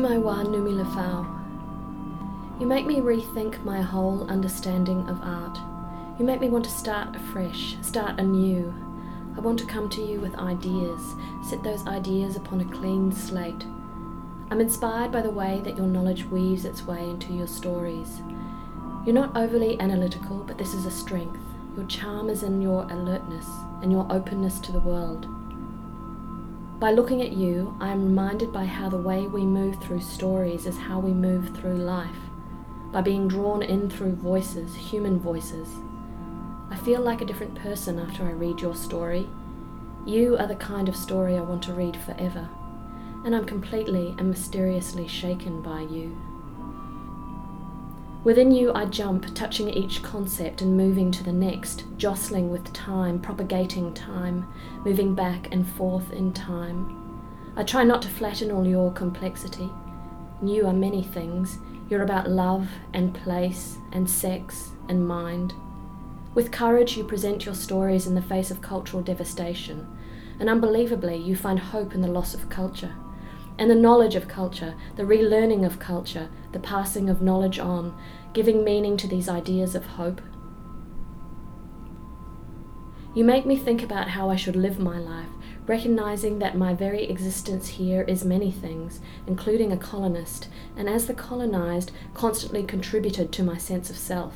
To my wa numi lefau. You make me rethink my whole understanding of art. You make me want to start afresh, start anew. I want to come to you with ideas, set those ideas upon a clean slate. I'm inspired by the way that your knowledge weaves its way into your stories. You're not overly analytical, but this is a strength. Your charm is in your alertness and your openness to the world. By looking at you, I am reminded by how the way we move through stories is how we move through life. By being drawn in through voices, human voices. I feel like a different person after I read your story. You are the kind of story I want to read forever, and I'm completely and mysteriously shaken by you. Within you, I jump, touching each concept and moving to the next, jostling with time, propagating time, moving back and forth in time. I try not to flatten all your complexity. You are many things. You're about love and place and sex and mind. With courage, you present your stories in the face of cultural devastation, and unbelievably, you find hope in the loss of culture and the knowledge of culture, the relearning of culture, the passing of knowledge on, giving meaning to these ideas of hope. You make me think about how I should live my life, recognizing that my very existence here is many things, including a colonist, and as the colonized, constantly contributed to my sense of self.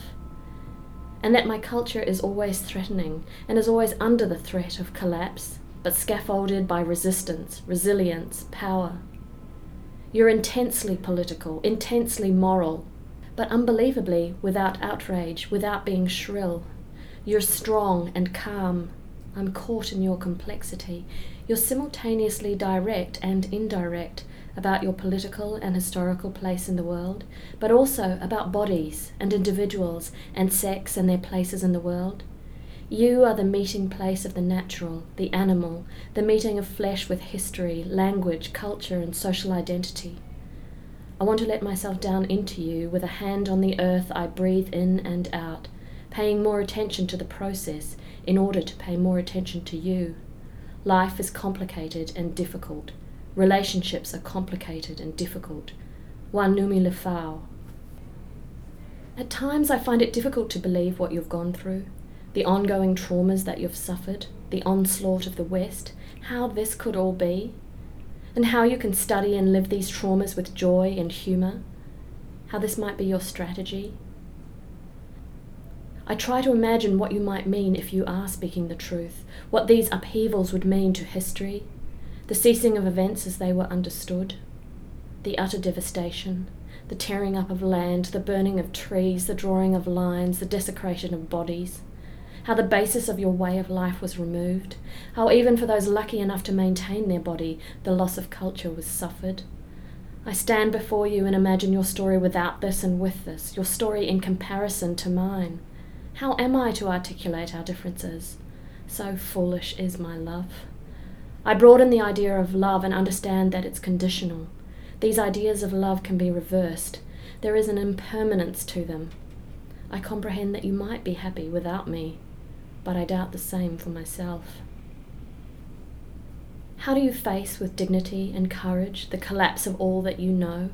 And that my culture is always threatening, and is always under the threat of collapse, but scaffolded by resistance, resilience, power. You're intensely political, intensely moral, but unbelievably without outrage, without being shrill. You're strong and calm. I'm caught in your complexity. You're simultaneously direct and indirect about your political and historical place in the world, but also about bodies and individuals and sex and their places in the world. You are the meeting place of the natural, the animal, the meeting of flesh with history, language, culture, and social identity. I want to let myself down into you with a hand on the earth I breathe in and out, paying more attention to the process in order to pay more attention to you. Life is complicated and difficult. Relationships are complicated and difficult. Wanumi Lefau. At times I find it difficult to believe what you've gone through the ongoing traumas that you've suffered, the onslaught of the West, how this could all be, and how you can study and live these traumas with joy and humour, how this might be your strategy. I try to imagine what you might mean if you are speaking the truth, what these upheavals would mean to history, the ceasing of events as they were understood, the utter devastation, the tearing up of land, the burning of trees, the drawing of lines, the desecration of bodies how the basis of your way of life was removed, how even for those lucky enough to maintain their body, the loss of culture was suffered. I stand before you and imagine your story without this and with this, your story in comparison to mine. How am I to articulate our differences? So foolish is my love. I broaden the idea of love and understand that it's conditional. These ideas of love can be reversed. There is an impermanence to them. I comprehend that you might be happy without me but I doubt the same for myself. How do you face with dignity and courage the collapse of all that you know?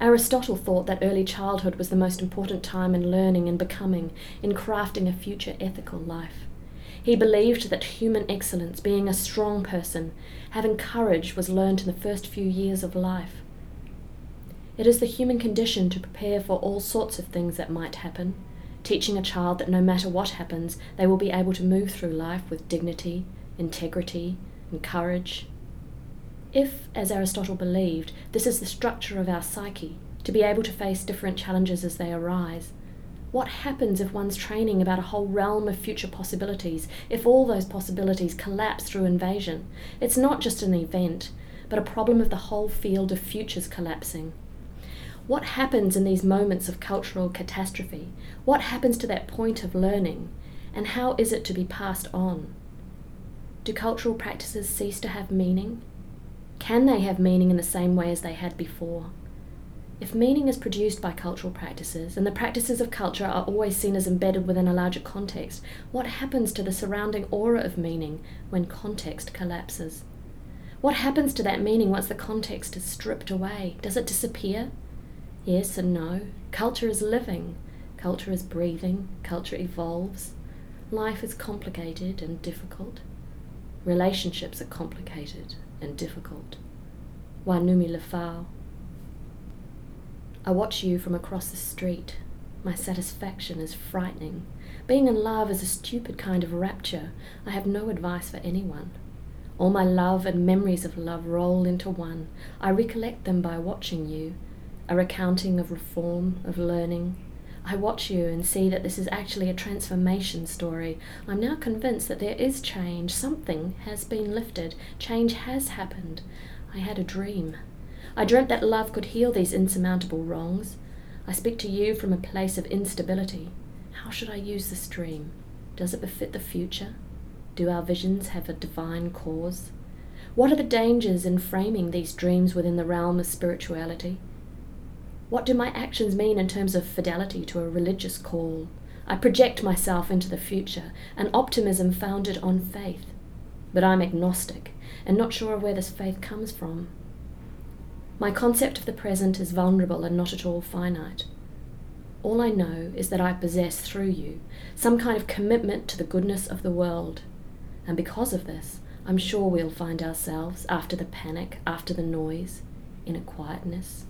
Aristotle thought that early childhood was the most important time in learning and becoming, in crafting a future ethical life. He believed that human excellence, being a strong person, having courage, was learned in the first few years of life. It is the human condition to prepare for all sorts of things that might happen, teaching a child that no matter what happens, they will be able to move through life with dignity, integrity, and courage. If, as Aristotle believed, this is the structure of our psyche, to be able to face different challenges as they arise, what happens if one's training about a whole realm of future possibilities, if all those possibilities collapse through invasion? It's not just an event, but a problem of the whole field of futures collapsing. What happens in these moments of cultural catastrophe? What happens to that point of learning? And how is it to be passed on? Do cultural practices cease to have meaning? Can they have meaning in the same way as they had before? If meaning is produced by cultural practices, and the practices of culture are always seen as embedded within a larger context, what happens to the surrounding aura of meaning when context collapses? What happens to that meaning once the context is stripped away? Does it disappear? Yes and no. Culture is living, culture is breathing, culture evolves. Life is complicated and difficult. Relationships are complicated and difficult. Wanumi Lefau. I watch you from across the street. My satisfaction is frightening. Being in love is a stupid kind of rapture. I have no advice for anyone. All my love and memories of love roll into one. I recollect them by watching you, a recounting of reform, of learning. I watch you and see that this is actually a transformation story. I'm now convinced that there is change. Something has been lifted. Change has happened. I had a dream. I dreamt that love could heal these insurmountable wrongs. I speak to you from a place of instability. How should I use this dream? Does it befit the future? Do our visions have a divine cause? What are the dangers in framing these dreams within the realm of spirituality? What do my actions mean in terms of fidelity to a religious call? I project myself into the future, an optimism founded on faith. But I'm agnostic and not sure where this faith comes from. My concept of the present is vulnerable and not at all finite. All I know is that I possess through you some kind of commitment to the goodness of the world. And because of this, I'm sure we'll find ourselves, after the panic, after the noise, in a quietness.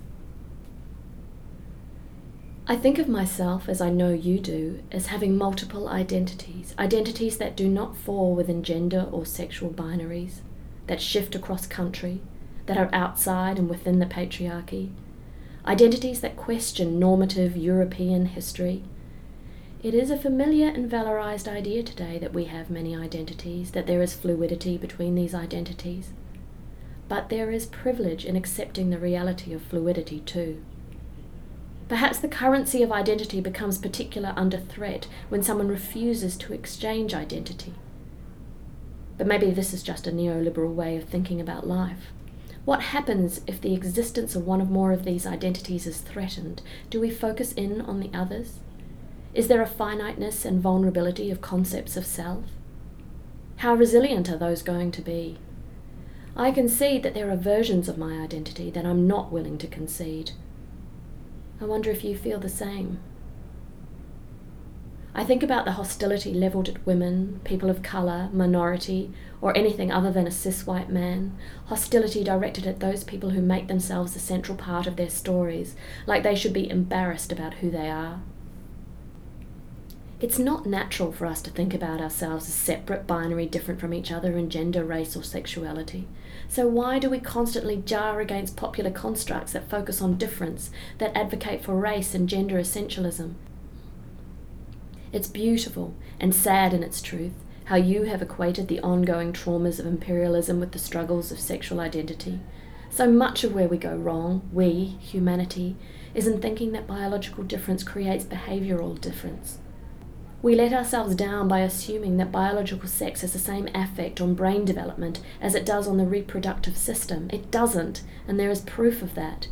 I think of myself, as I know you do, as having multiple identities, identities that do not fall within gender or sexual binaries, that shift across country, that are outside and within the patriarchy, identities that question normative European history. It is a familiar and valorized idea today that we have many identities, that there is fluidity between these identities. But there is privilege in accepting the reality of fluidity too. Perhaps the currency of identity becomes particular under threat when someone refuses to exchange identity. But maybe this is just a neoliberal way of thinking about life. What happens if the existence of one or more of these identities is threatened? Do we focus in on the others? Is there a finiteness and vulnerability of concepts of self? How resilient are those going to be? I concede that there are versions of my identity that I'm not willing to concede. I wonder if you feel the same. I think about the hostility levelled at women, people of colour, minority, or anything other than a cis white man. Hostility directed at those people who make themselves a central part of their stories, like they should be embarrassed about who they are. It's not natural for us to think about ourselves as separate, binary, different from each other in gender, race, or sexuality. So, why do we constantly jar against popular constructs that focus on difference, that advocate for race and gender essentialism? It's beautiful and sad in its truth how you have equated the ongoing traumas of imperialism with the struggles of sexual identity. So much of where we go wrong, we, humanity, is in thinking that biological difference creates behavioural difference. We let ourselves down by assuming that biological sex has the same effect on brain development as it does on the reproductive system. It doesn't, and there is proof of that.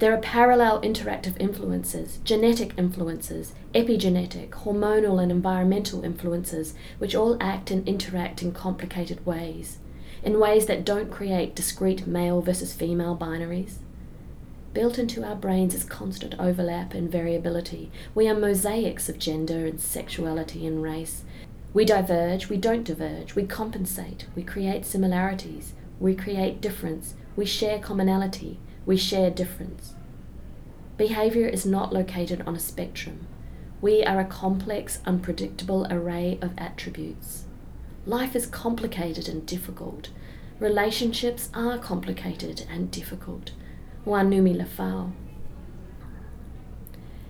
There are parallel interactive influences, genetic influences, epigenetic, hormonal, and environmental influences, which all act and interact in complicated ways, in ways that don't create discrete male versus female binaries. Built into our brains is constant overlap and variability. We are mosaics of gender and sexuality and race. We diverge, we don't diverge, we compensate, we create similarities, we create difference, we share commonality, we share difference. Behaviour is not located on a spectrum. We are a complex, unpredictable array of attributes. Life is complicated and difficult. Relationships are complicated and difficult. Wanumi Lefau.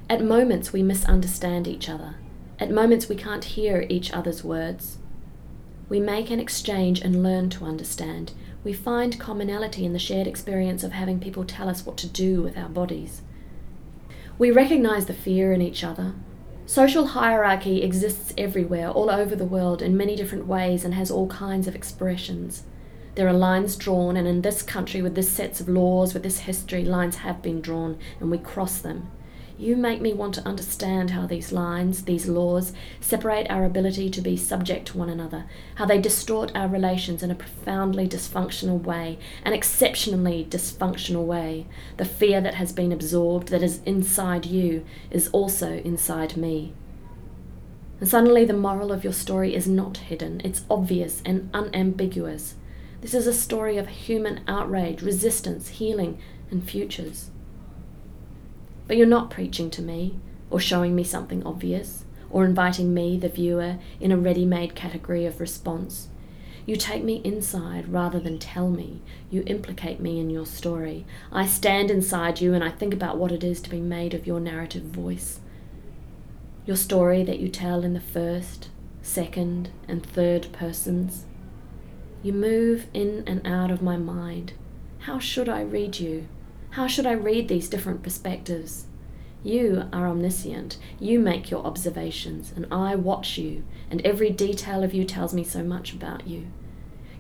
At moments we misunderstand each other. At moments we can't hear each other's words. We make an exchange and learn to understand we find commonality in the shared experience of having people tell us what to do with our bodies. We recognize the fear in each other. Social hierarchy exists everywhere, all over the world, in many different ways and has all kinds of expressions. There are lines drawn, and in this country, with this sets of laws, with this history, lines have been drawn, and we cross them. You make me want to understand how these lines, these laws, separate our ability to be subject to one another, how they distort our relations in a profoundly dysfunctional way, an exceptionally dysfunctional way. The fear that has been absorbed, that is inside you, is also inside me. And suddenly the moral of your story is not hidden, it's obvious and unambiguous. This is a story of human outrage, resistance, healing, and futures. But you're not preaching to me, or showing me something obvious, or inviting me, the viewer, in a ready made category of response. You take me inside rather than tell me. You implicate me in your story. I stand inside you and I think about what it is to be made of your narrative voice. Your story that you tell in the first, second, and third persons. You move in and out of my mind. How should I read you? How should I read these different perspectives? You are omniscient. You make your observations, and I watch you, and every detail of you tells me so much about you.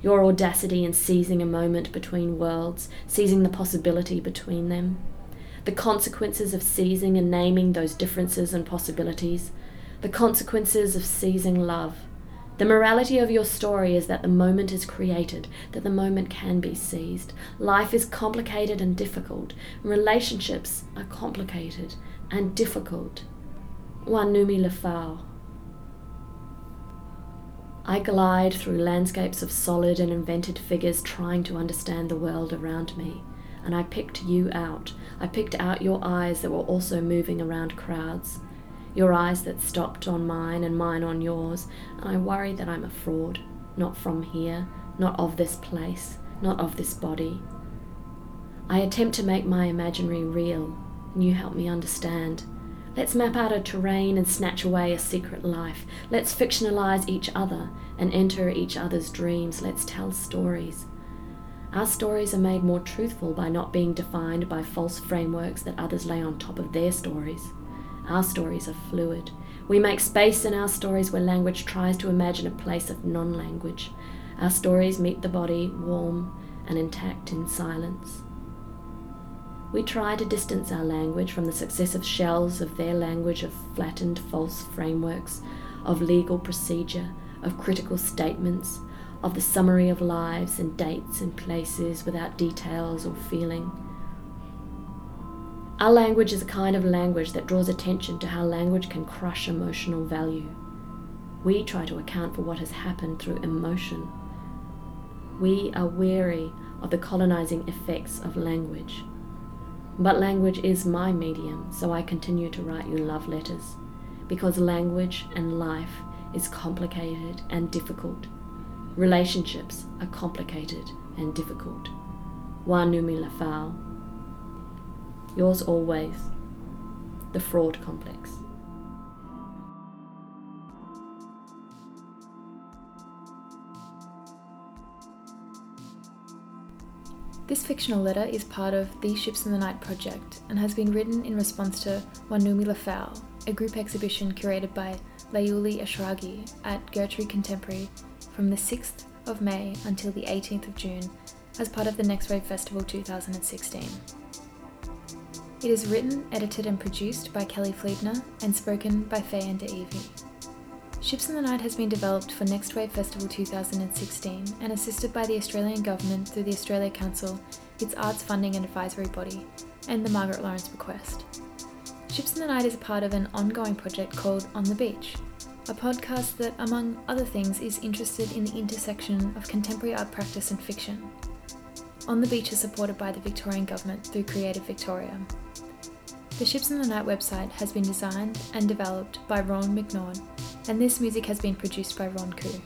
Your audacity in seizing a moment between worlds, seizing the possibility between them. The consequences of seizing and naming those differences and possibilities. The consequences of seizing love the morality of your story is that the moment is created, that the moment can be seized. Life is complicated and difficult. Relationships are complicated and difficult. Wanumi Lefau. I glide through landscapes of solid and invented figures trying to understand the world around me. And I picked you out. I picked out your eyes that were also moving around crowds your eyes that stopped on mine and mine on yours, and I worry that I'm a fraud, not from here, not of this place, not of this body. I attempt to make my imaginary real, and you help me understand. Let's map out a terrain and snatch away a secret life. Let's fictionalize each other and enter each other's dreams. Let's tell stories. Our stories are made more truthful by not being defined by false frameworks that others lay on top of their stories. Our stories are fluid. We make space in our stories where language tries to imagine a place of non language. Our stories meet the body warm and intact in silence. We try to distance our language from the successive shells of their language of flattened false frameworks, of legal procedure, of critical statements, of the summary of lives and dates and places without details or feeling. Our language is a kind of language that draws attention to how language can crush emotional value. We try to account for what has happened through emotion. We are weary of the colonizing effects of language. But language is my medium, so I continue to write you love letters, because language and life is complicated and difficult. Relationships are complicated and difficult. Wanumi Lefau. Yours always, The Fraud Complex. This fictional letter is part of the Ships in the Night project and has been written in response to Wanumi Lefau, a group exhibition curated by Léuli Eshrāghi at Gertrude Contemporary from the 6th of May until the 18th of June as part of the Next Wave Festival 2016. It is written, edited, and produced by Kelly Fliedner and spoken by Faye and Evie. Ships in the Night has been developed for Next Wave Festival 2016 and assisted by the Australian Government through the Australia Council, its arts funding and advisory body, and the Margaret Lawrence Bequest. Ships in the Night is a part of an ongoing project called On the Beach, a podcast that, among other things, is interested in the intersection of contemporary art practice and fiction. On the Beach is supported by the Victorian Government through Creative Victoria. The Ships in the Night website has been designed and developed by Ron McNaught, and this music has been produced by Ron Koo.